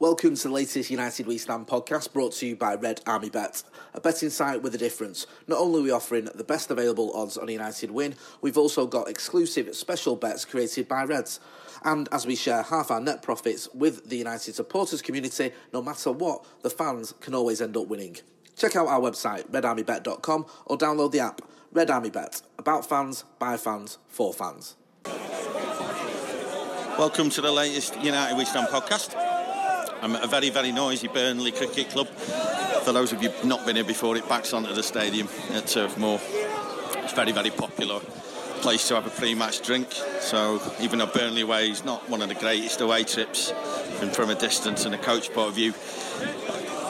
Welcome to the latest United We Stand podcast brought to you by Red Army Bet, a betting site with a difference. Not only are we offering the best available odds on a United win, we've also got exclusive special bets created by Reds. And as we share half our net profits with the United supporters community, no matter what, the fans can always end up winning. Check out our website, redarmybet.com, or download the app, Red Army Bet. About fans, by fans, for fans. Welcome to the latest United We Stand podcast. I'm at a very, very noisy Burnley Cricket Club. For those of you not been here before, it backs onto the stadium at Turf Moor. It's very, very popular place to have a pre-match drink. So even though Burnley away is not one of the greatest away trips, and from a distance and a coach point of view,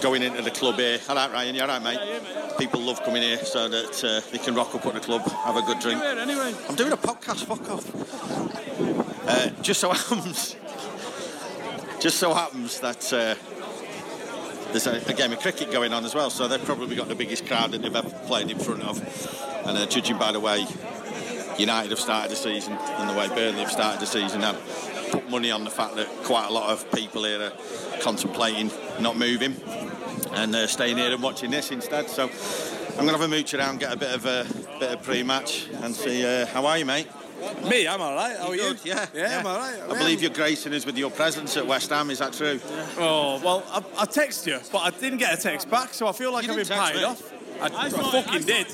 going into the club here. All right, Ryan, you all right, mate? People love coming here so that uh, they can rock up at the club, have a good drink. Anyway, I'm doing a podcast, fuck off. Uh, just so happens just so happens that uh, there's a, a, game of cricket going on as well, so they've probably got the biggest crowd that they've ever played in front of. And uh, judging by the way United have started the season and the way Burnley have started the season, I'd put money on the fact that quite a lot of people here are contemplating not moving and uh, staying here and watching this instead. So I'm going to have a mooch around, get a bit of a bit of pre-match, and see uh, how are you, mate. Me, I'm all right. How are you? Yeah, yeah, yeah, I'm all right. I, I believe you're gracing us with your presence at West Ham. Is that true? Yeah. Oh well, I, I text you, but I didn't get a text back, so I feel like you I've been paid off. I, I, I fucking did.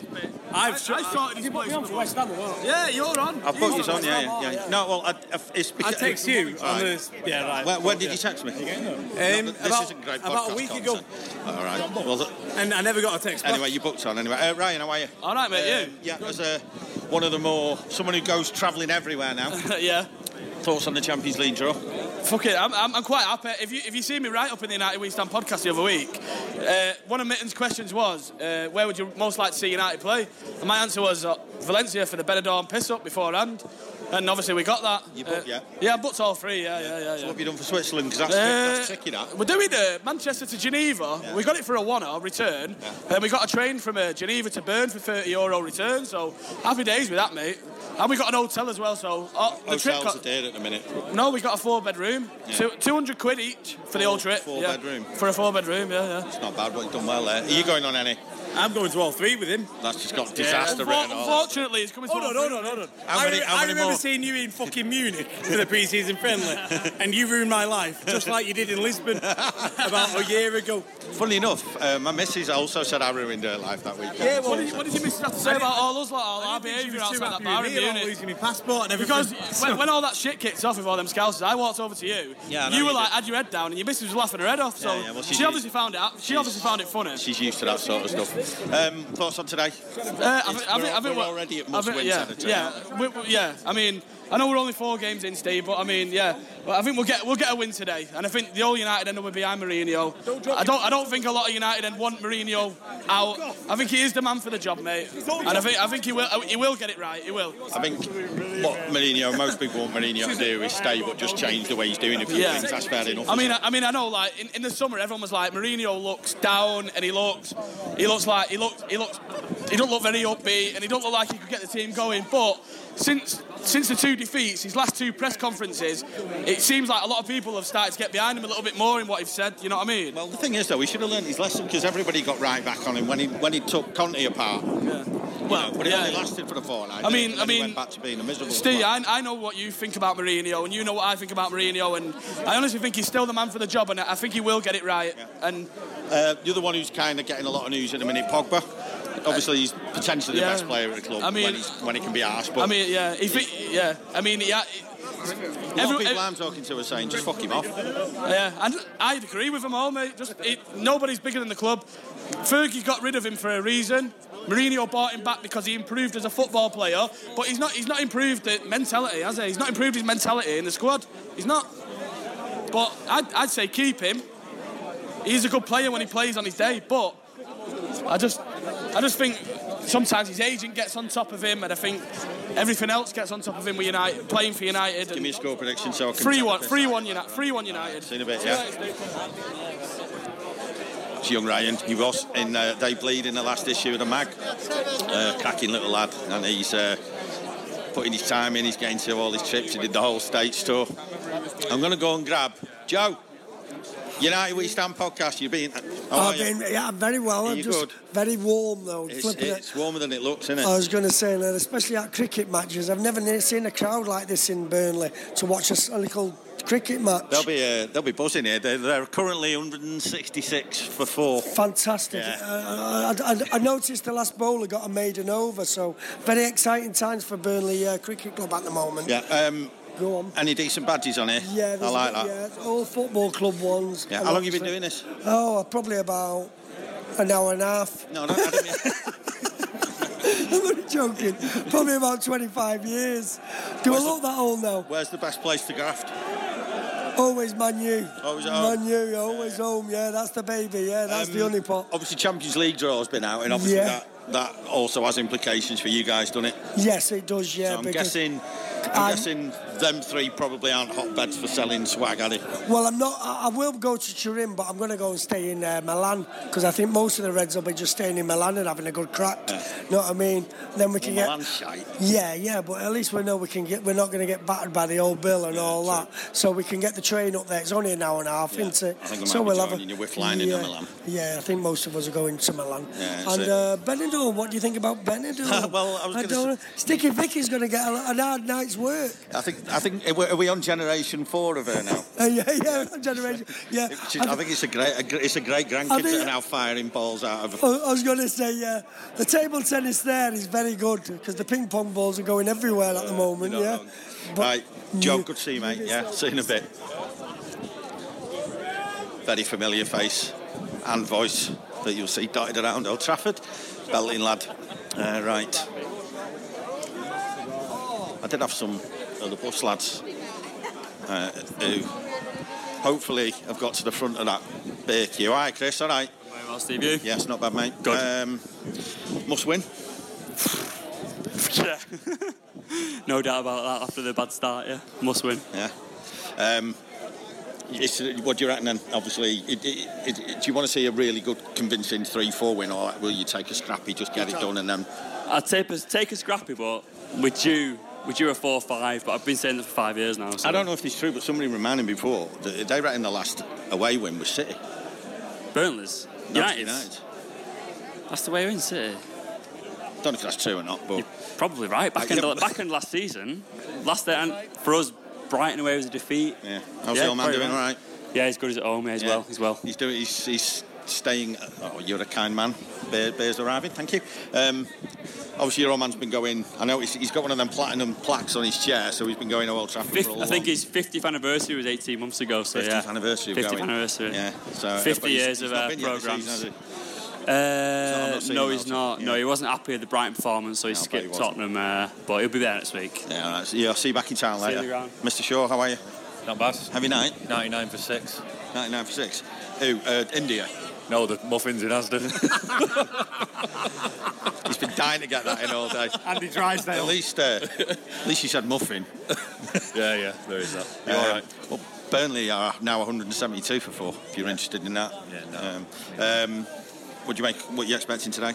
I've I, I started this place. on for West Ham Yeah, you're on. I've put you on, yeah, yeah, yeah. No, well, I, it's because... I text you on this. Yeah, right. When, when did you text me? Um, this about, isn't great about a week content. ago. All right. Well, and I never got a text Anyway, you booked on anyway. Uh, Ryan, how are you? All right, mate, uh, you? Yeah, as a, one of the more... Someone who goes travelling everywhere now. yeah. Thoughts on the Champions League draw? Fuck it, I'm, I'm, I'm, quite happy. If you if you see me right up in the United We Stand podcast the other week, uh, one of Mitten's questions was, uh, where would you most like to see United play? And my answer was uh, Valencia for the Benidorm piss up beforehand. And obviously we got that. You booked, uh, yeah? Yeah, I booked all three, yeah, yeah, yeah. So yeah. what have you done for Switzerland? Because that's, uh, that's tricky, that. We're doing uh, Manchester to Geneva. Yeah. We got it for a one-hour return. Yeah. Then we got a train from uh, Geneva to Bern for 30 euro return. So happy days with that, mate. And we got an hotel as well, so uh, the Hotels trip are got, dead at the minute. No, we got a four-bedroom. Yeah. Two, 200 quid each for the whole trip. Four yeah. bedroom? For a four-bedroom, yeah, yeah. It's not bad, but you've done well there. Are you going on any? I'm going to all three with him. That's just got disaster written all. Unfortunately, it's coming to Hold on, all hold three. on, hold on. How many- I, how I many remember more? seeing you in fucking Munich for the pre-season friendly, and you ruined my life, just like you did in Lisbon about a year ago. Funny enough, uh, my missus also said I ruined her life that weekend. Yeah, well, What did, what did you miss have to say about all us, like, all our I didn't think behaviour she was outside that bar in Munich? losing my passport and everything. Because when, when all that shit kicked off with all them scousers, I walked over to you. Yeah, I know you were you like, did. had your head down, and your missus was laughing her head off. So Yeah, yeah, well, she's she obviously found it. out- She obviously found it funny. She's used to that sort of stuff. Um, thoughts on today? Uh, I think, I think, I think we're already at I must think- win yeah, yeah, we, we- yeah. I mean, I know we're only four games in, Steve, but I mean, yeah. I think we'll get we'll get a win today, and I think the whole United end will be behind Mourinho. I don't I don't think a lot of United end want Mourinho out. I think he is the man for the job, mate, and I think I think he will he will get it right. He will. I think what Mourinho, most people want Mourinho to do is stay, but just change the way he's doing a few Yeah. things. That's fair enough. I mean, I, I mean, I know. Like in, in the summer, everyone was like, Mourinho looks down, and he looks, he looks like he looks, he looks, he don't look very upbeat, and he don't look like he could get the team going. But since since the two defeats, his last two press conferences, it seems like a lot of people have started to get behind him a little bit more in what he's said. You know what I mean? Well, the thing is, though, he should have learned his lesson because everybody got right back on him when he when he took Conte apart. yeah. Well, but it yeah. only lasted for a fortnight. I mean- I mean, went back to being a miserable. Steve. I, I know what you think about Mourinho, and you know what I think about Mourinho, and I honestly think he's still the man for the job, and I think he will get it right. And Uh, the other one who's kind of getting a lot of news at the minute, Pogba. Obviously, he's potentially the Yeah. best player at the club I mean- when, he's, when he can be asked. But I mean, yeah, he, thi- yeah, I mean, yeah. a lot every- of people I'm talking to are saying just fuck him off. Yeah, and I'd agree with them all, mate. Just it, nobody's bigger than the club. Fergie got rid of him for a reason. Mourinho bought him back because he improved as a football player, but he's not. He's not improved the mentality, has he? He's not improved his mentality in the squad. He's not. But I'd, I'd say keep him. He's a good player when he plays on his day, but I just, I just think sometimes his agent gets on top of him, and I think everything else gets on top of him with United, playing for United. Give me a score prediction so I can. Three one, three one United, three one United. See you in a bit, yeah. It's young Ryan. He was in uh, They Bleed in the last issue of the mag. Uh, cracking little lad, and he's uh, putting his time in. He's getting to all his trips. He did the whole States tour. I'm going to go and grab Joe. United We Stand podcast. You've been. How I've been, yeah, I'm very well. I'm just good? very warm though. It's, flipping it. warmer than it looks, isn't it? I was going to say, that especially at cricket matches, I've never seen a crowd like this in Burnley to watch a little cricket match. They'll be uh, they'll be buzzing here. They're, they're currently 166 for four. Fantastic. Yeah. Uh, I, I, I noticed the last bowler got a maiden over, so very exciting times for Burnley uh, Cricket Club at the moment. Yeah. Um, Go on. any decent badges on here? Yeah, I like that. Yeah, all football club ones. Yeah. How long have you been doing this? Oh, probably about an hour and a half. No, no, I don't mean- I'm only joking. Probably about 25 years. Do Where's I the- look that old now? Where's the best place to graft? Always Man U. Always home? Man U, always home. Yeah, that's the baby. Yeah, that's the Um, honey pot. Obviously, Champions League draw has been out, and obviously Yeah. that that also has implications for you guys, doesn't it? Yes, it does. Yeah, so I'm guessing. I'm guessing them three probably aren't hotbeds for selling swag, are they? Well, I'm not. I will go to Turin, but I'm going to go and stay in uh, Milan because I think most of the Reds will be just staying in Milan and having a good crack. Know what I mean? Then we can Well, get. Shite. Yeah, yeah, but at least we know we can get. We're not going to get battered by the old bill and all that. So we can get the train up there. It's only an hour and a half, Yeah. isn't it? I think I so we'll have a, you. We're flying into yeah, Milan. Yeah, I think most of us are going to Milan. Yeah, and uh, Benidorm, what do you think about Benidorm? Well, I was gonna don't know. Sticky Vicky's going to get a, a hard night's work. I think. I think. Are we on generation four of her now? Uh, yeah, yeah, generation. Yeah, She- I think it's a great. a It's a great I grandkids think- that are now firing balls out of. I I was going to say, yeah, the table tennis there is very good because the ping pong balls are going everywhere at the moment, yeah. But right, Joe, you- good to see you, mate. Yeah, see you in a bit. Very familiar face and voice that you'll see dotted around Old Trafford. Belting lad. Uh, right. I did have some of the bus lads uh, who hopefully have got to the front of that beer queue. Right, Chris, all right? Very well, Steve. You? Yes, not bad, mate. Good. Um, must win. Yeah. no doubt about that after the bad start, yeah. Must win. Yeah. Um, it's, what do you reckon then? Obviously, it, it, it, do you want to see a really good, convincing 3-4 win, or will you take a scrappy, just get it done, and then I'd take a, take a scrappy, but we're due, we're due a 4 5, but I've been saying that for five years now. So. I don't know if it's true, but somebody reminded me before that they reckon the last away win was City. Burnley's. United. United. That's the way we're in City. Don't know if that's true or not, but You're probably right. Back, in, yeah, the, back in last season, last day, and for us, Brighton away was a defeat. yeah. How's Yeah, the old man doing? well. All right. Yeah, he's good as at home, yeah, as Yeah. well. As well. He's doing. He's, he's staying. Oh, you're a kind man. Bear, bears arriving. Thank you. Um, obviously, your old man's been going. I know he's, he's got one of them platinum plaques on his chair, so he's been going to Old Trafford Fifth, for a I long. think his 50th anniversary was 18 months ago. So 50th yeah. anniversary of 50th going. anniversary. Yeah. So 50 he's- years he's of, not uh, been yet this programmes. season. Uh, not seen no, he's also. not. No, he wasn't happy with the Brighton performance, so he No, I bet he skipped. Tottenham. Uh, but he'll be there next week. Yeah, all right. So, yeah, I'll see you back in town later. Mr. Shaw, how are you? Not bad. Heavy night. 99 for six. 99 for 6. Who? Uh, India. No, the muffins in Asda. He's been dying to get that in all day. Andy Drysdale. At least, uh, at least you said muffin. yeah, yeah, there is that. You Uh, all right? Well, Burnley are now 172 for four. If you're interested in that. Yeah, no. Um, um, what do you make? What are you expecting today?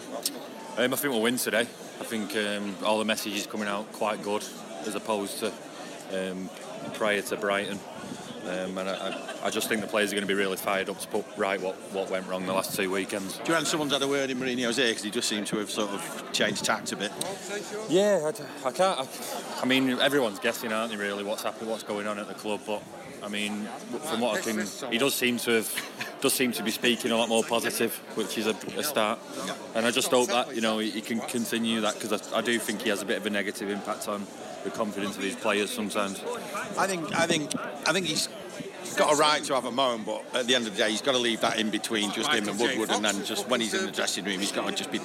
Um, I think we'll win today. I think um, all the messages coming out quite good as opposed to um, prior to Brighton. Um, and I, I, I just think the players are going to be really fired up to put right what, what went wrong the last two weekends. Do you reckon someone's had a word in Mourinho's ear because he just seemed to have sort of changed tact a bit? Yeah, I can't. I, I mean, everyone's guessing, aren't they? Really, what's happening, what's going on at the club? But I mean, from what I can, he does seem to have, does seem to be speaking a lot more positive, which is a, a start. And I just hope that you know he, he can continue that because I, I do think he has a bit of a negative impact on the confidence of his players sometimes. I think, I think, I think he's got a right to have a moan, but at the end of the day, he's got to leave that in between just him and Woodward, and then just when he's in the dressing room, he's got to just be,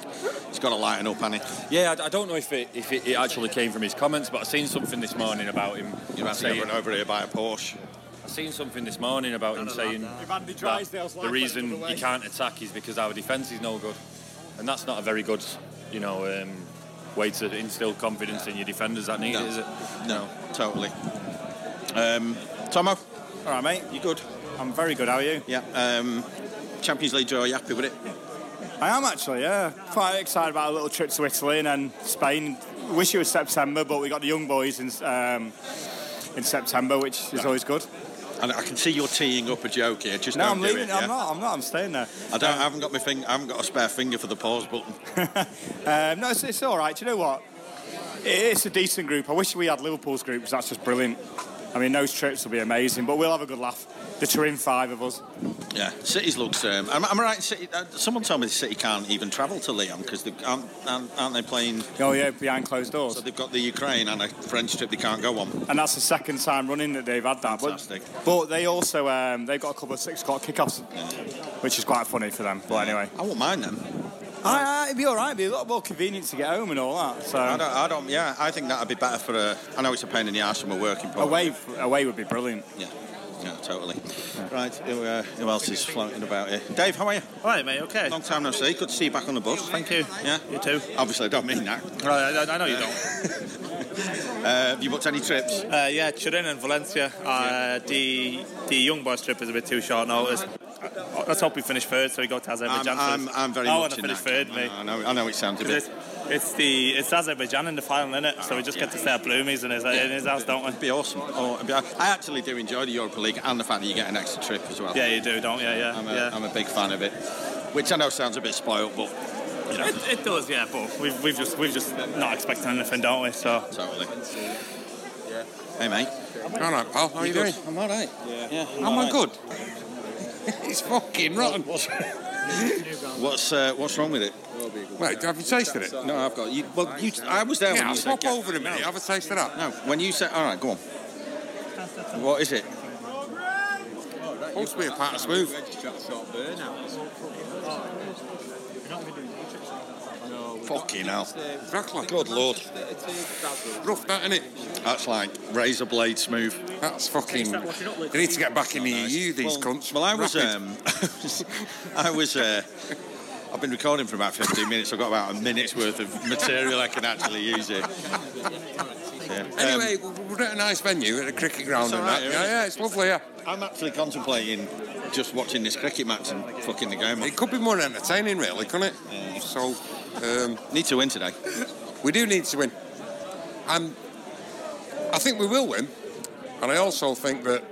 he's got to lighten up, hasn't he? Yeah, I, I don't know if it if it, it actually came from his comments, but I seen something this morning about him You're about to saying. get run over here by a Porsche. I seen something this morning about him saying Andy that the reason went the other he can't attack is because our defence is no good, and that's not a very good, you know, um, way to instill confidence in your defenders. That need No. it, is it? No, totally. Um, Tomo, All right, mate. you good? I'm very good. How are you? Yeah. Um, Champions League draw, you happy with it? I am actually. Yeah, quite excited about a little trip to Italy and then Spain. Wish it was September, but we got the young boys in um, in September, which is always good. And I can see you're teeing up a joke here. Just No, I'm leaving. it. I'm not. I'm not. I'm staying there. I don't. I haven't got my finger. I haven't got a spare finger for the pause button. Um, no, it's, it's all right. Do you know what? It's a decent group. I wish we had Liverpool's group because that's just brilliant. I mean, those trips will be amazing, but we'll have a good laugh. The Turin five of us. Yeah, City's looks. Um, am, am I right? City, uh, someone told me the City can't even travel to Lyon because aren't, aren't, aren't they playing? Oh yeah, behind closed doors. So they've got the Ukraine and a French trip they can't go on. And that's the second time running that they've had that. Fantastic. But, but they also um, they've got a couple of six o'clock kickoffs, which is quite funny for them. But anyway, I won't mind them. I, I, it'd be all right. It'd be a lot more convenient to get home and all that. So I don't, I don't. Yeah, I think that'd be better for a. I know it's a pain in the arse from a working. point. away away would be brilliant. Yeah. Yeah, totally. Right, who, uh, who else is floating about here? Dave, how are you? Hi, mate. Okay. Long time no see. Good to see you back on the bus. Thank you. Yeah, You too. Obviously, I don't mean that. Right, I, I know you don't. Uh, have you booked any trips? Uh, yeah, Turin and Valencia. Uh, the the young boys trip is a bit too short notice. Let's hope we finish third, so we go to I'm, Azerbaijan. I'm, I'm very I much want to in finish third, mate. I know, I know it sounds a bit. It's, it's the it's Azerbaijan in the final, isn't it? So we just get to stay at Bloomies in his, in his house, don't we? It'd be awesome. Oh, it'd be- I actually do enjoy the Europa League and the fact that you get an extra trip as well. Yeah, you do, don't you? Yeah, I'm a, yeah. am a big fan of it. Which I know sounds a bit spoiled, but you know, It, it does, yeah, but we've, we've just we've just not expecting anything, don't we? So totally. Hey, mate. All right, pal. How are you doing? I'm all right. Yeah. i'm I good? it's fucking rotten. What's uh, what's wrong with it? Wait, have you tasted it? No, I've got you. Well, you. I was there when Yeah, you I'll said. over a minute. Have a taste of that. No, when you said, all right, go on. What is it? Supposed to be a part of smooth. Fucking hell. Exactly. Good lord. Rough, that, innit? That's like razor blade smooth. That's fucking. They need to get back in the EU, these well, cunts. Well, I was. Um, I was. Uh, I've been recording for about 15 minutes. I've got about a minute's worth of material I can actually use here. Yeah. Um, Anyway, we're at a nice venue at a cricket ground and right, that. Yeah, yeah, it's lovely, yeah. I'm actually contemplating just watching this cricket match and fucking the game. It could be more entertaining, really, couldn't it? So, um, Need to win today. we do need to win. And I think we will win. And I also think that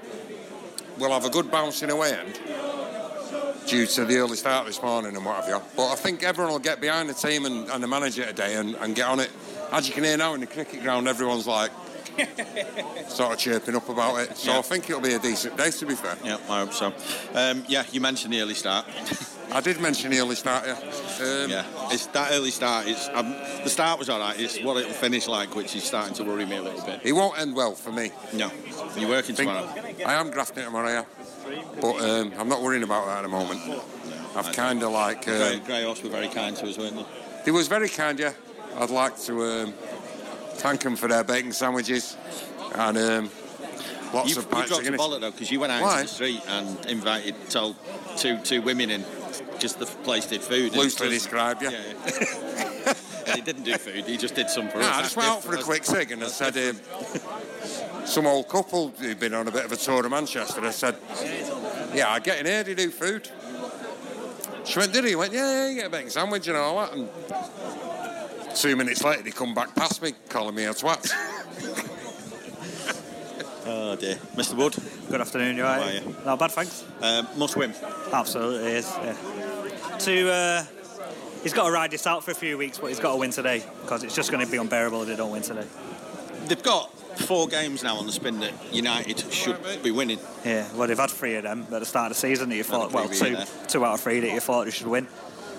we'll have a good bouncing away end due to the early start this morning and what have you. But I think everyone will get behind the team and, and the manager today and, and get on it. As you can hear now in the cricket ground, everyone's like sort of chirping up about it. So Yeah. I think it'll be a decent day, to be fair. Yeah, I hope so. Um, yeah, you mentioned the early start. I did mention the early start, yeah. Um, Yeah, it's that early start. It's um, the start was all right. It's what it'll finish like, which is starting to worry me a little bit. It won't end well for me. No, you're working tomorrow. I am grafting tomorrow, yeah. But um, I'm not worrying about that at the moment. I've kind of like. Grey, Um, Grey Horse were very kind to us, weren't they? he was very kind, yeah. I'd like to um, thank them for their bacon sandwiches and um, lots You've, of of dropped a bollock though, because you went out Why? the street and invited, told two two women in, just the place did food. Loosely described, yeah. yeah. and he didn't do food. He just did some for No, us. I just went out for a quick cig and I said, um, some old couple who'd been on a bit of a tour of Manchester, I said, yeah, I get in here, do you do food? She went, did he? He went, yeah, yeah, you get a bacon sandwich and all that. And two minutes later, they come back past me, calling me a twat. Oh dear, Mr. Wood, Good afternoon, you How alright? are you? Not bad, thanks. um, must win. Absolutely is. Yeah. To uh, he's got to ride this out for a few weeks, but he's got to win today because it's just going to be unbearable if they don't win today. They've got four games now on the spin that United should be winning. Yeah, well, they've had three of them at the start of the season that you thought, well, two, two out of three that you thought they should win.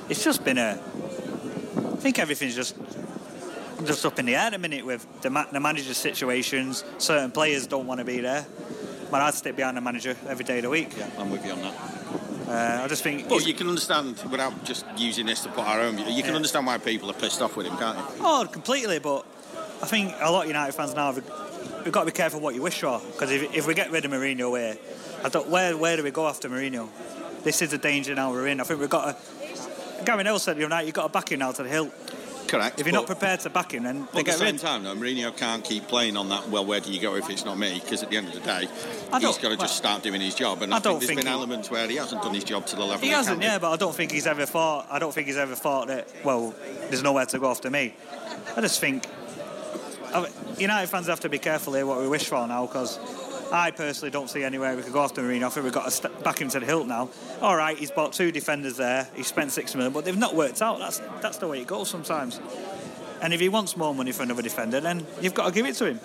It's just been a. I think everything's just just up in the air at the minute with the, ma- the manager's situations. Certain players don't want to be there. Man, I'd stick behind the manager every day of the week. Yeah, I'm with you on that. Uh, I just think. But you can understand, without just using this to put our own you can Yeah. understand why people are pissed off with him, can't you? Oh, completely. But I think a lot of United fans now have we've got to be careful what you wish for because if, if we get rid of Mourinho, where I don't, where where do we go after Mourinho? This is the danger now we're in. I think we've got to. Gary Neville said the other night, you've got to back him now to the hill. Correct. If you're not prepared to back him, then they at the same rid. time, though, Mourinho can't keep playing on that. Well, where do you go if it's not me? Because at the end of the day, he's got to well, just start doing his job. And I I, don't think there's think been he- elements where he hasn't done his job to the level He hasn't, yeah, but I don't think he's ever thought. I don't think he's ever thought that. Well, there's nowhere to go after me. I just think United fans have to be careful here what we wish for now because I personally don't see anywhere we could go after Mourinho. I think we've got to back him to the hilt now. All right, he's bought two defenders there. He spent six million, but they've not worked out. That's that's the way it goes sometimes. And if he wants more money for another defender, then you've got to give it to him.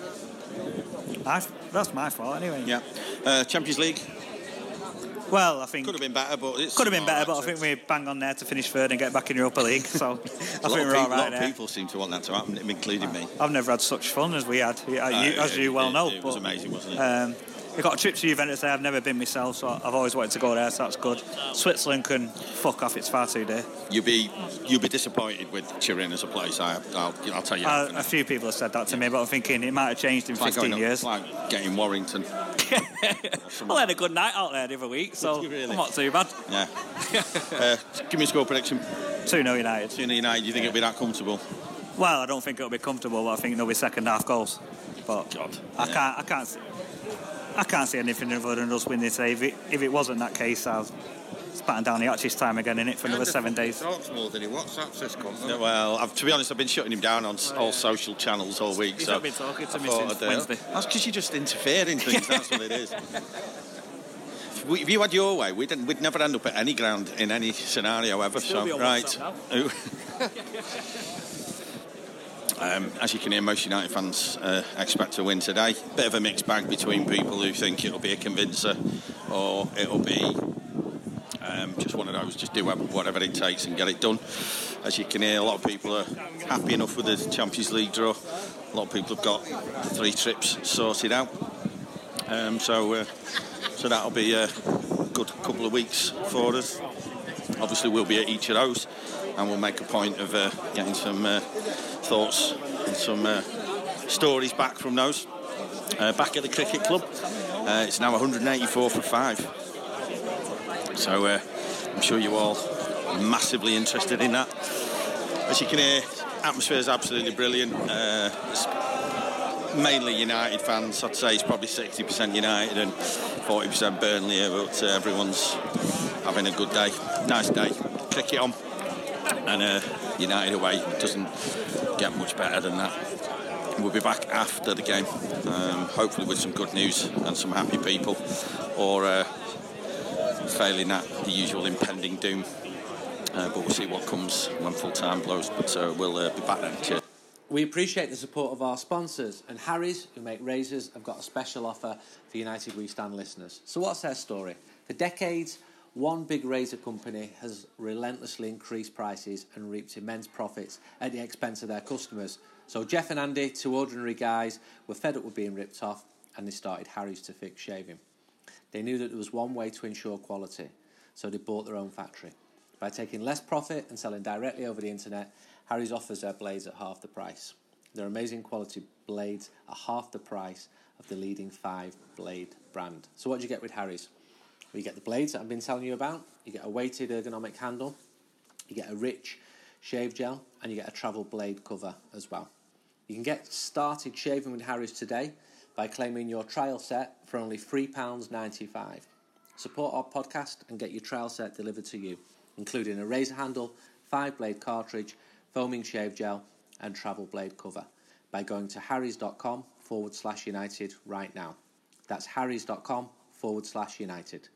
I, that's my fault anyway. Yeah. Uh, Champions League. Well, I think could have been better, but it's could have been better, but I think we're bang on there to finish third and get back in the Europa League. So I A think we're of all people, right lot of there. people seem to want that to happen, including me. I've never had such fun as we had, you- Uh, as you well it- know. it was but, amazing, wasn't it? Um, we got a trip to Juventus there. I've never been myself, so I've always wanted to go there. So that's good. Switzerland can fuck off. It's far too dear. You'll be you'll be disappointed with Turin as a place. I, I'll, I'll tell you. Uh, a few people have said that to me, but I'm thinking it might have changed in It's 15 going up- years. it's like getting Warrington. well, I had a good night out there the other week, so I'm not too bad. Yeah. uh, give me a score prediction. 2 0 United. 2 0 United. Do you think it'll be that comfortable? Well, I don't think it'll be comfortable, but I think there'll be second half goals. But God, I can't, I can't, see- I can't see anything other than us winning today. If it, if it wasn't that case, I'll spat down the Archie's time again in it for another seven days. Talks more than he WhatsApps this cunt. Yeah, well, I've, to be honest, I've been shutting him down on s- all social channels all week. He's so not been talking to I me since I'd, uh, Wednesday. That's because you just interfere in things. That's what it is. If, we, if you had your way, we'd, we'd never end up at any ground in any scenario ever. Still So right. Um, as you can hear, most United fans uh, expect to win today. Bit of a mixed bag between people who think it'll be a convincer or it'll be um, just one of those, just do whatever it takes and get it done. As you can hear, a lot of people are happy enough with the Champions League draw. A lot of people have got three trips sorted out. Um, so, uh, so that'll be a good couple of weeks for us. Obviously, we'll be at each of those, and we'll make a point of uh, getting some uh, thoughts and some uh, stories back from those. Uh, back at the cricket club, uh, it's now 184 for five. So uh, I'm sure you all massively interested in that. As you can hear, atmosphere is absolutely brilliant. Uh, mainly United fans. I'd say it's probably 60% United and 40% Burnley but uh, everyone's having a good day. Nice day. Cricket on. And uh, United away doesn't get much better than that. We'll be back after the game, um, hopefully with some good news and some happy people, or uh, failing that, the usual impending doom. Uh, but we'll see what comes when full time blows. But uh, we'll uh, be back then. Cheers. We appreciate the support of our sponsors, and Harry's, who make razors, have got a special offer for United We Stand listeners. So, what's their story? For decades, one big razor company has relentlessly increased prices and reaped immense profits at the expense of their customers. So, Jeff and Andy, two ordinary guys, were fed up with being ripped off and they started Harry's to fix shaving. They knew that there was one way to ensure quality, so they bought their own factory. By taking less profit and selling directly over the internet, Harry's offers their blades at half the price. Their amazing quality blades are half the price of the leading five blade brand. So, what do you get with Harry's? You get the blades that I've been telling you about, you get a weighted ergonomic handle, you get a rich shave gel, and you get a travel blade cover as well. You can get started shaving with Harry's today by claiming your trial set for only £3.95. Support our podcast and get your trial set delivered to you, including a razor handle, five blade cartridge, foaming shave gel, and travel blade cover by going to harrys.com forward slash united right now. That's harrys.com forward slash united.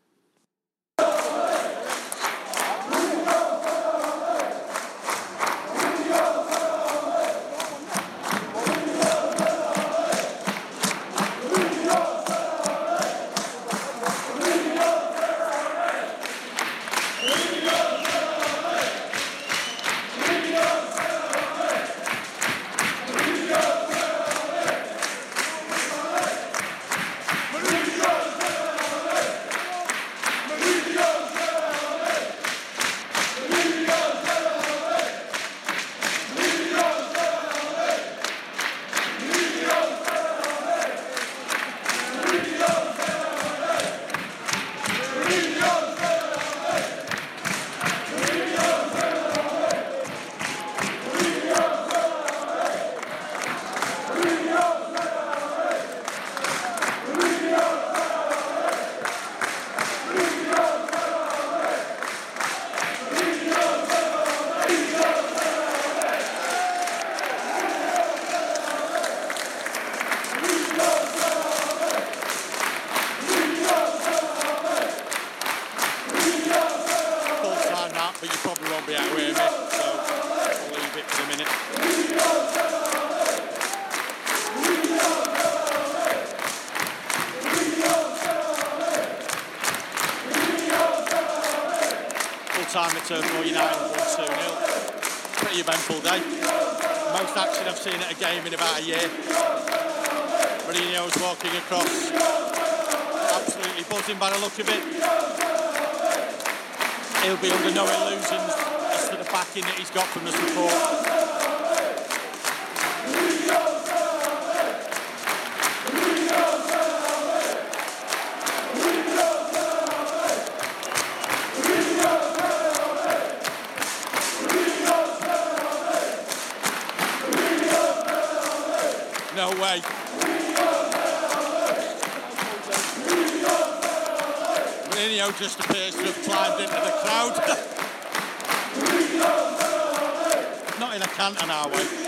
Time United won 2 0. Pretty eventful day. Most action I've seen at a game in about a year. Mourinho's walking across, absolutely buzzing by the look of it. He'll be under no illusions as to the backing that he's got from the support. Just appears to have climbed into the crowd. Not in a Cantona way.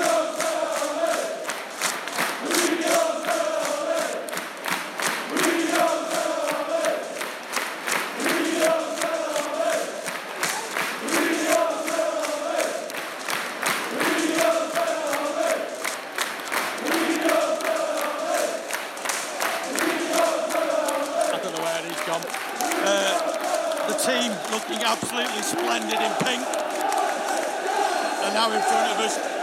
Gone. Uh, the team looking absolutely splendid in pink. And now in front of us.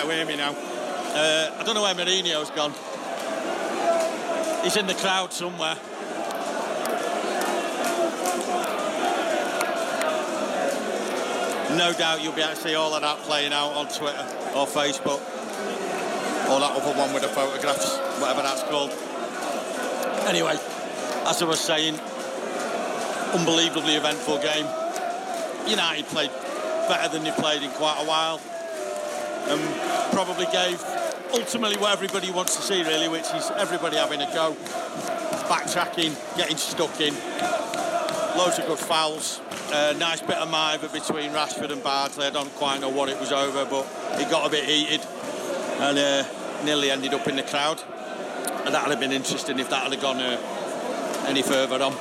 You'll probably be able to hear me now. Uh, I don't know where Mourinho's gone. He's in the crowd somewhere. No doubt you'll be able to see all of that playing out on Twitter or Facebook. Or that other one with the photographs, whatever that's called. Anyway, as I was saying, unbelievably eventful game. United played better than they played in quite a while. And probably gave ultimately what everybody wants to see really, which is everybody having a go. Backtracking, getting stuck in. Loads of good fouls. Uh, nice bit of miver between Rashford and Bardsley. I don't quite know what it was over, but it got a bit heated and uh, nearly ended up in the crowd. And that would have been interesting if that had gone uh, any further on.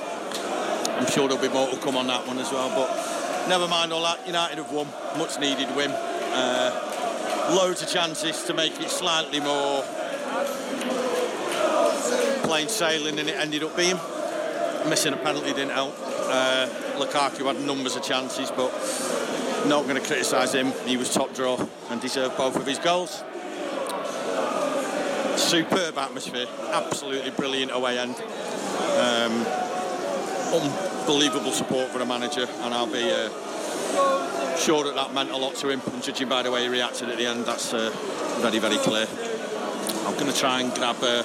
I'm sure there'll be more to come on that one as well, but never mind all that. United have won, much needed win. Uh, loads of chances to make it slightly more plain sailing than it ended up being. Missing a penalty didn't help. Uh, Lukaku had numbers of chances, but not going to criticise him. He was top draw and deserved both of his goals. Superb atmosphere, absolutely brilliant away end. Um, unbelievable support for the manager, and I'll be uh, sure that that meant a lot to him. And judging by the way he reacted at the end, that's uh, very, very clear. I'm going to try and grab uh,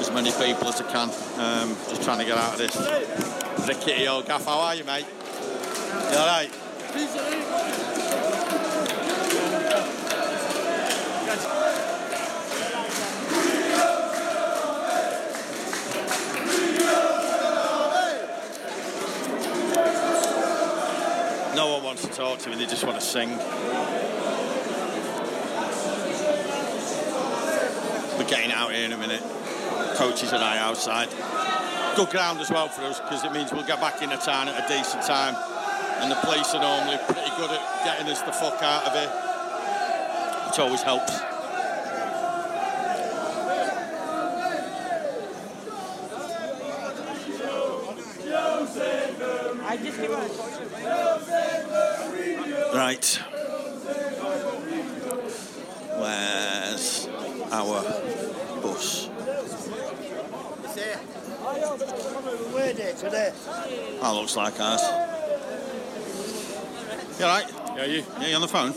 as many people as I can. Um, just trying to get out of this. Rickety old gaff, how are you, mate? You all right? Talk to me, they just want to sing. We're getting out here in a minute. Coaches and I outside. Good ground as well for us because it means we'll get back in the town at a decent time. And the police are normally pretty good at getting us the fuck out of here, which always helps. Right. Where's our bus? That looks like ours. You alright? Yeah, you? Yeah, you on the phone?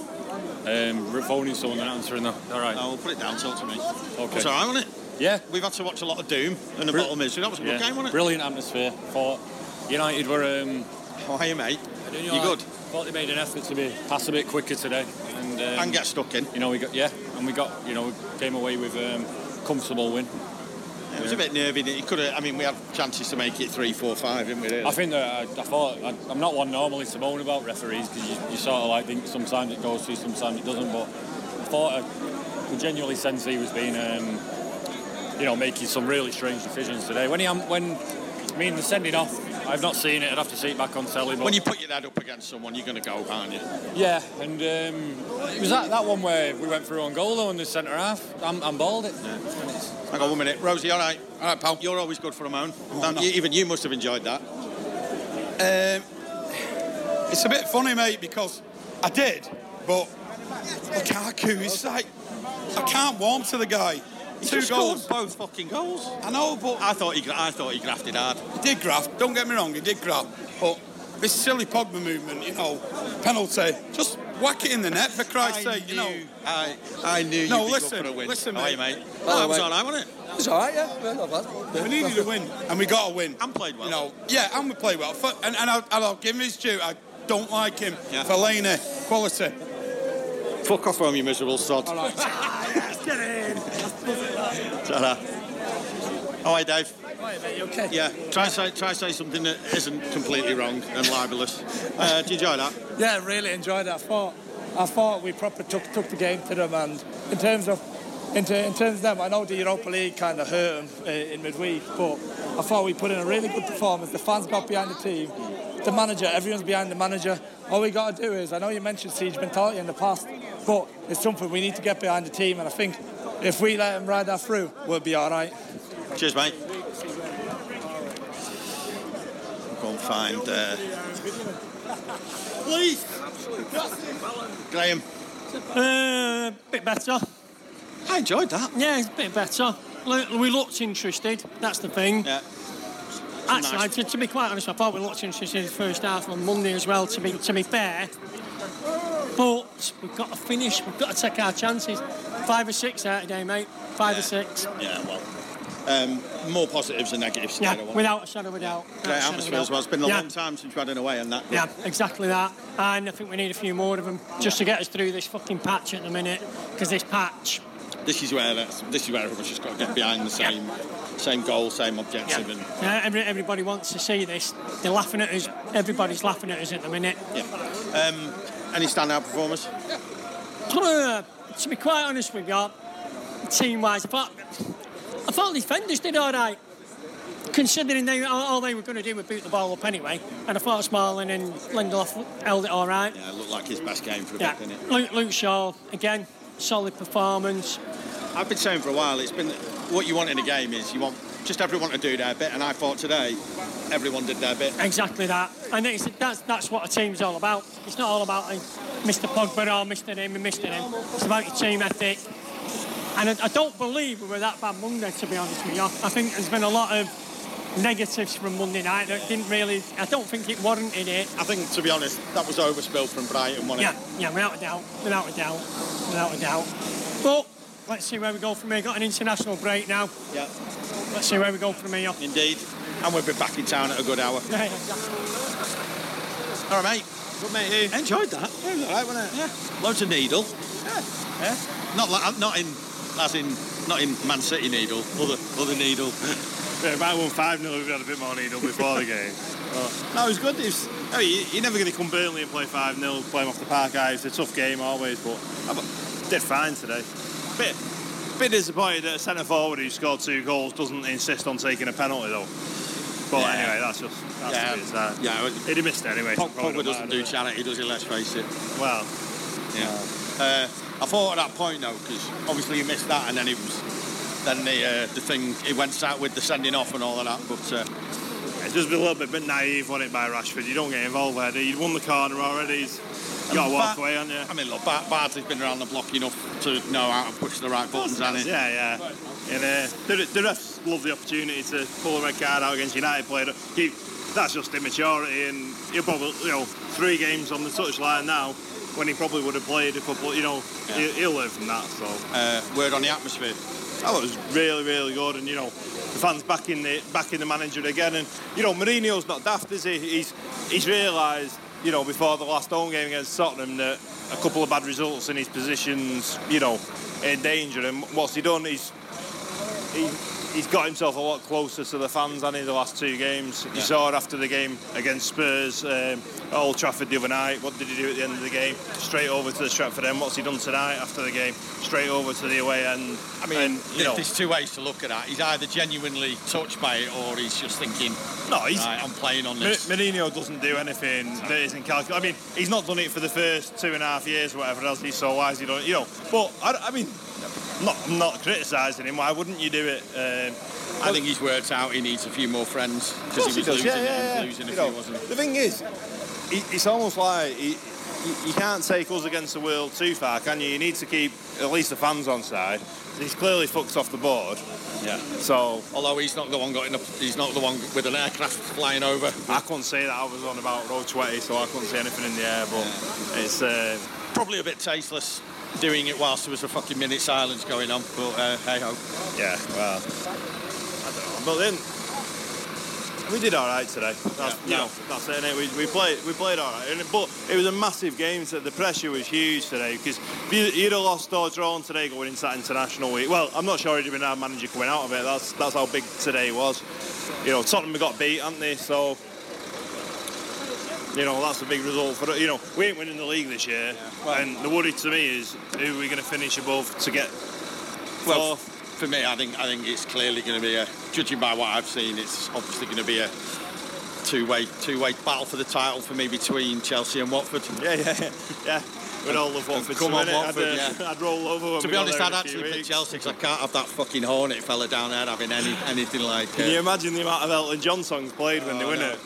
Um, we're phoning someone and answering though. All right. I'll put it down, talk to me. Okay. It's alright, wasn't it? Yeah. We've had to watch a lot of Doom and the Bri- bottom misery. That was a good game, wasn't it? Brilliant atmosphere. Thought United were. Um, How are you, mate? you You good? Thought they made an effort to be pass a bit quicker today, and um, And get stuck in. You know, we got yeah, and we got you know came away with um, comfortable win. It was a bit nervy. It could have. I mean, we had chances to make it three, four, five, didn't we? Really? I think that I, I thought I, I'm not one normally to moan about referees because you, you sort of like think sometimes it goes through, sometimes it doesn't. But I thought I could genuinely sense he was being, um, you know, making some really strange decisions today. When he when I mean the sending off, I've not seen it. I'd have to see it back on telly. But when you put your head up against someone, you're going to go, aren't you? yeah, and um, it was that, that one where we went through on goal though in the centre half. I'm, I'm balled it. Hang on one minute. Rosie, all right? All right, pal. You're always good for a moan. Don't you- even you must have enjoyed that. Um, it's a bit funny, mate, because I did, but Lukaku is like, I can't warm to the guy. He Two goals. both fucking goals. I know, but I thought he, I thought he grafted hard. he did graft. Don't get me wrong, he did graft. But this silly Pogba movement, you know, penalty, just whack it in the net for Christ's I sake, you know. I, I knew No, you'd be listen, good for a win. listen, How are you, mate. mate? Oh, Oh, that was all right, wasn't it? It's all right, yeah. yeah not bad. We needed a win, and we got a win. And played well. You know, yeah, and we played well. Fu- And, and I'll, and I'll give him his due. I don't like him. Yeah. Fellaini, quality. Fuck off home, you miserable sod. All right. Get in. Ta-ra. How are you, Dave? Right, mate, you okay? Yeah. Try say, try say something that isn't completely wrong and libelous. Uh, do you enjoy that? Yeah, really enjoyed it. I thought, I thought we proper took took the game to them, and in terms of, in, ter- in terms of them, I know the Europa League kind of hurt them uh, in midweek, but I thought we put in a really good performance. The fans got behind the team, the manager, everyone's behind the manager. All we got to do is, I know you mentioned siege mentality in the past, but it's something we need to get behind the team, and I think if we let them ride that through, we'll be all right. Cheers, mate. Go and find. Uh... Please. Graham. Uh, bit better. I enjoyed that. Yeah, it's a bit better. We looked interested. That's the thing. Yeah. Actually, nice. to, to be quite honest, I thought we looked interested in the first half on Monday as well. To be to be fair, but we've got to finish. We've got to take our chances. Five or six out today, mate. Five or six. Yeah, well. Um, more positives than negatives Yeah, without a shadow of a doubt. Great shadow of a atmosphere as well. It's been a Yeah. long time since we've had an away and that. Yeah, exactly that. And I think we need a few more of them just to get us through this fucking patch at the minute. Because this patch, This is where this is where everyone's just got to get behind the same same goal, same objective, and uh, every, everybody wants to see this. They're laughing at us. Everybody's laughing at us at the minute. yeah. Um, any standout performers? To be quite honest with you, team-wise, I thought I thought the defenders did all right. Considering they all, all they were going to do was boot the ball up anyway, and I thought Smalling and Lindelof held it all right. Yeah, it looked like his best game for a Yeah, bit, didn't it? Luke, Luke Shaw again, solid performance. I've been saying for a while, it's been what you want in a game is you want just everyone to do their bit, and I thought today everyone did their bit. Exactly that, and it's, that's that's what a team's all about. It's not all about Mr. Pogba or Mr. Him and Mr. Him. It's about your team ethic. And I, I don't believe we were that bad Monday, to be honest with you. I think there's been a lot of negatives from Monday night that didn't really. I don't think it warranted it. I think, to be honest, that was overspilled from Brighton, wasn't Yeah, yeah, without a doubt, without a doubt, without a doubt. But let's see where we go from here. Got an international break now. Yeah. Let's see where we go from here. Indeed. And we'll be back in town at a good hour. Yeah, exactly. All right, mate. Good mate. You enjoyed that? Yeah, it was all right, wasn't it? Yeah. Loads of needle. Yeah. Yeah. Not like, not in, as in, not in Man City needle. Other, other needle. Yeah, if I won 5 0, we've had a bit more needle before the game. But, no, it was good. It was, I mean, you- you're never going to come Burnley and play 5 0, play them off the park eye. It's a tough game always, but I did fine today. Bit, bit disappointed that a centre forward who scored two goals doesn't insist on taking a penalty though. But Yeah. anyway, that's just that's Yeah. yeah. It is, uh, Yeah, well, he'd have missed it anyway. Pogba doesn't do charity, does he? Let's face it. Well, Yeah. Uh, I thought at that point though, because obviously you missed that, and then it was then the uh, the thing it went out with the sending off and all of that. But uh, It's just a little bit, bit naive, wasn't it, by Rashford? You don't get involved there? You'd won the corner already. He's you got to walk away, haven't you? I mean, look, Bar- Bardsley's been around the block enough to know how to push the right buttons, hasn't he? Yeah, yeah. And uh, the, the refs love the opportunity to pull a red card out against United player. He, that's just immaturity, and he'll probably, you know, three games on the touchline now, when he probably would have played a couple, you know, he'll, he'll learn from that. So Uh, word on the atmosphere. it was really, really good, and you know, the fans back in the back in the manager again, and you know, Mourinho's not daft, is he? He's he's realised, you know, before the last home game against Tottenham that a couple of bad results in his positions, you know, in danger, and what's he done? He's he, he's got himself a lot closer to the fans than in the last two games. You saw it after the game against Spurs um, Old Trafford the other night. What did he do at the end of the game? Straight over to the Stretford end. What's he done tonight after the game? Straight over to the away end. I mean, and, you know, there's two ways to look at that. He's either genuinely touched by it or he's just thinking, No, he's. right, I'm playing on this. Mourinho doesn't do anything that isn't calculated. I mean, he's not done it for the first two and a half years or whatever else. He so why has he done it? You know, but I, I mean, not, I'm not criticising him. Why wouldn't you do it? Um, I think he's worked out he needs a few more friends because he was does, losing, yeah, yeah, yeah. losing You if know, he wasn't. The thing is, he, it's almost like you, you can't take us against the world too far, can you? You need to keep at least the fans on side. He's clearly fucked off the board. Yeah. So, although he's not the one got in a, he's not the one with an aircraft flying over. I couldn't say that I was on about road 20, so I couldn't see anything in the air. But it's uh, Probably a bit tasteless doing it whilst there was a fucking minute silence going on. But uh, hey ho. Yeah, well, I don't know. But then we did all right today. That's, that's it. innit? We, we played we played all right. And- But it was a massive game. So the pressure was huge today because if you'd have lost or drawn today going into that international week. Well, I'm not sure he'd have been our manager coming out of it. That's that's how big today was. You know, Tottenham got beat, haven't they? So. You know, that's a big result for you know, we ain't winning the league this year. And the worry to me is who are we gonna finish above to get Well, for me, I think I think it's clearly going to be a. Judging by what I've seen, it's obviously going to be a two-way two-way battle for the title for me between Chelsea and Watford. Yeah, yeah, yeah. yeah. We'd all love Watford. Come to on. Watford, I'd, uh, yeah. I'd roll over. To be honest, I'd in a few actually pick weeks. Chelsea because I can't have that fucking Hornet fella down there having any anything like. Can you imagine the amount of Elton John songs played when they Oh, win no. it?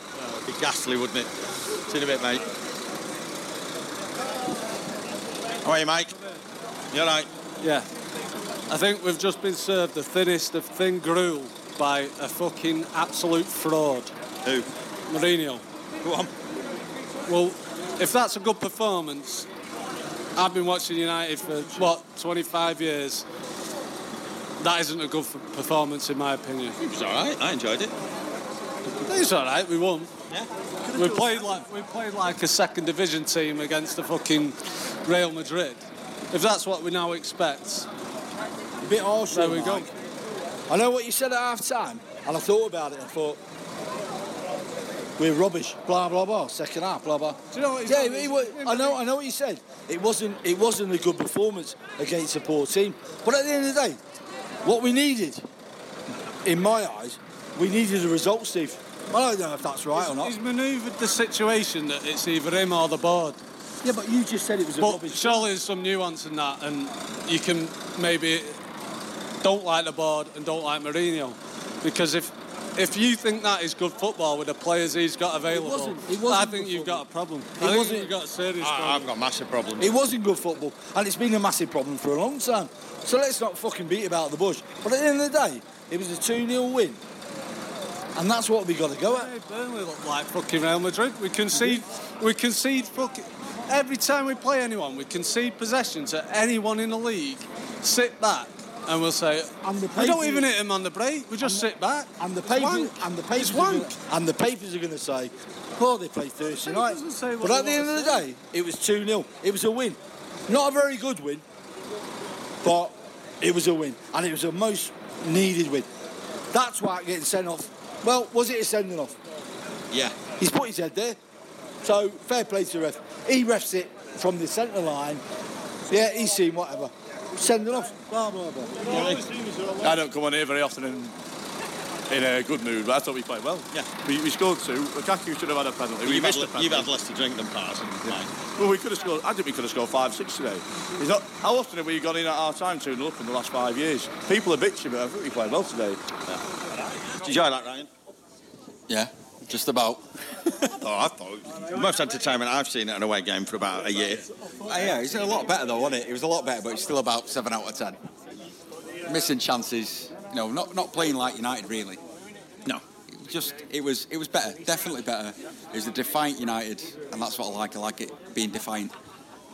It'd be ghastly, wouldn't it? See you in a bit, mate. How are you, Mike? You all right? Yeah. I think we've just been served the thinnest of thin gruel by a fucking absolute fraud. Who? Mourinho. Go on. Well, if that's a good performance, I've been watching United for, what, 25 years. That isn't a good performance, in my opinion. It was all right. I enjoyed it. It's all right. We won. Yeah. We played like we played like a second division team against the fucking Real Madrid. If that's what we now expect, bit harsh, There we go. I know what you said at half time, and I thought about it. I thought we're rubbish. Blah blah blah. Second half. Blah blah. Do you know what he's yeah, done? he wa- I know. I know what you said. It wasn't. It wasn't a good performance against a poor team. But at the end of the day, what we needed, in my eyes, we needed a result, Steve. I don't know if that's right or not. He's manoeuvred the situation that it's either him or the board. Yeah, but you just said it was a But rubbish. surely there's some nuance in that, and you can maybe don't like the board and don't like Mourinho, because if if you think that is good football with the players he's got available, wasn't- it wasn't I think you've got a problem. It I think wasn't- you've got a serious I, problem. I've got massive problems. It wasn't good football, and it's been a massive problem for a long time. So let's not fucking beat about the bush. But at the end of the day, it was a 2 0 win. And that's what we got to go at. Hey, Burnley look like fucking Real Madrid. We concede, we concede fucking every time we play anyone. We concede possession to anyone in the league. Sit back, and we'll say, And the we don't even hit him on the break. We just sit back. And the papers, wank. and the papers, are wank. gonna, and the papers are going to say, "Oh, they played Thursday night." doesn't say what But at the end of the day, it was two 0 It was a win, not a very good win, but it was a win, and it was a most needed win. That's why getting sent off. Well, was it a sending off? Yeah. He's put his head there. So fair play to the ref. He refs it from the centre line. Yeah, he's seen whatever. Sending off. Blah blah blah. I don't come on here very often in, in a good mood, but I thought we played well. Yeah. We, we scored two. Lukaku should have had a penalty. We You've, missed had, a penalty. you've had less to drink than Pars and mine. Well, we could have scored. I think we could have scored five, six today. It's not, how often have we gone in at our time 2 0 up in the last five years? People are bitching, but I think we played well today. Did you enjoy that, Ryan? Yeah, just about. oh, I thought the most entertainment I've seen at an away game for about a year. Uh, yeah, it's a lot better though, wasn't it? It was a lot better, but it's still about seven out of ten. Missing chances, you know, not not playing like United really. No, it just it was it was better, definitely better. It was a defiant United, and that's what I like. I like it being defiant.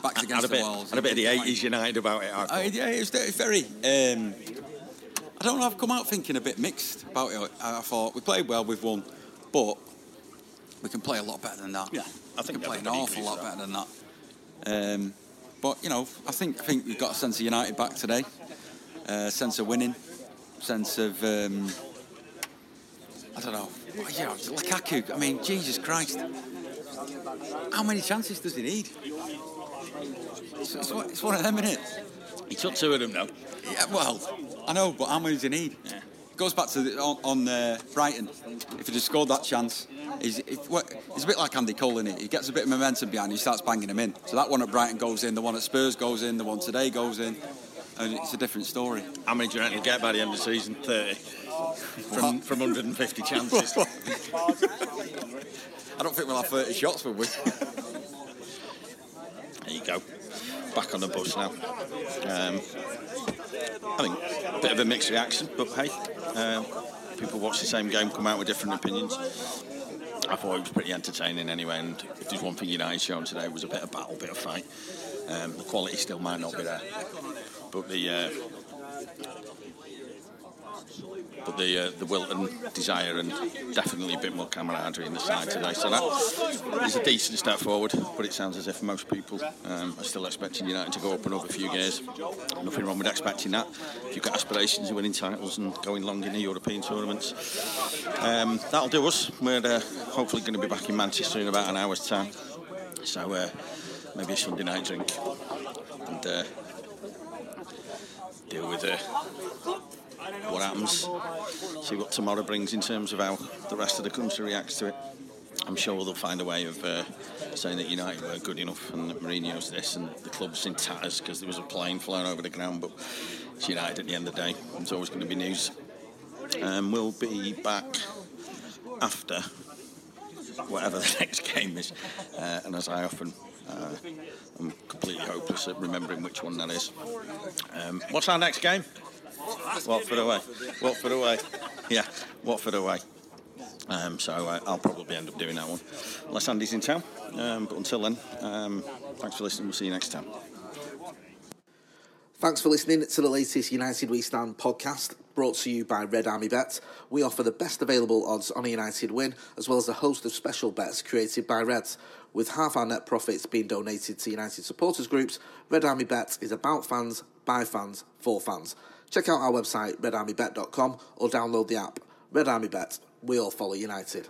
Backs Had against the bit, walls. had a bit of the 80s United about it. I Uh, yeah, it was very. Um, I don't know. I've come out thinking a bit mixed about it. I, I thought we played well, we've won, but we can play a lot better than that. Yeah, I think we can play an awful lot better than that. Um, but you know, I think I think we've got a sense of United back today, a sense of winning, sense of um, I don't know. You know, Lukaku. I mean, Jesus Christ, how many chances does he need? It's, it's, one- of them, isn't it? He took two of them now. Yeah, well, I know, but how many does he need? It goes back to the, on, on uh, Brighton. If he just scored that chance, he's, he's a bit like Andy Cole, is He gets a bit of momentum behind, he starts banging them in. So that one at Brighton goes in, the one at Spurs goes in, the one today goes in, and it's a different story. How many do you reckon he'll get by the end of the season? 30. From, from 150 chances. I don't think we'll have 30 shots, will we? There you go. Back on the bus now. Um, I think a bit of a mixed reaction, but hey, um, people watch the same game, come out with different opinions. I thought it was pretty entertaining anyway, and if there's one thing United shown today it was a bit of battle, bit of fight. Um, the quality still might not be there, but the uh, but the uh, the will and desire and definitely a bit more camaraderie in the side today. So that is a decent step forward. But it sounds as if most people um, are still expecting United to go up another few gears. Nothing wrong with expecting that. If you've got aspirations of winning titles and going long in the European tournaments, um, that'll do us. We're uh, hopefully going to be back in Manchester in about an hour's time. So uh, maybe a Sunday night drink and uh, deal with uh, what happens. See what tomorrow brings in terms of how the rest of the country reacts to it. I'm sure they'll find a way of uh, saying that United were good enough and that Mourinho's this and the club's in tatters because there was a plane flying over the ground. But it's United at the end of the day. It's always going to be news. Um, we'll be back after whatever the next game is. Uh, and as I often, uh, I'm completely hopeless at remembering which one that is. Um, what's our next game? Watford away. Watford away. Yeah, Watford away. Um, so uh, I'll probably end up doing that one. Unless Andy's in town. Um, but until then, um, thanks for listening. We'll see you next time. Thanks for listening to the latest United We Stand podcast, brought to you by Red Army Bet. We offer the best available odds on a United win, as well as a host of special bets created by Reds. With half our net profits being donated to United supporters groups, Red Army Bet is about fans, by fans, for fans. Check out our website, redarmybet.com, or download the app. Red Army Bet, we all follow United.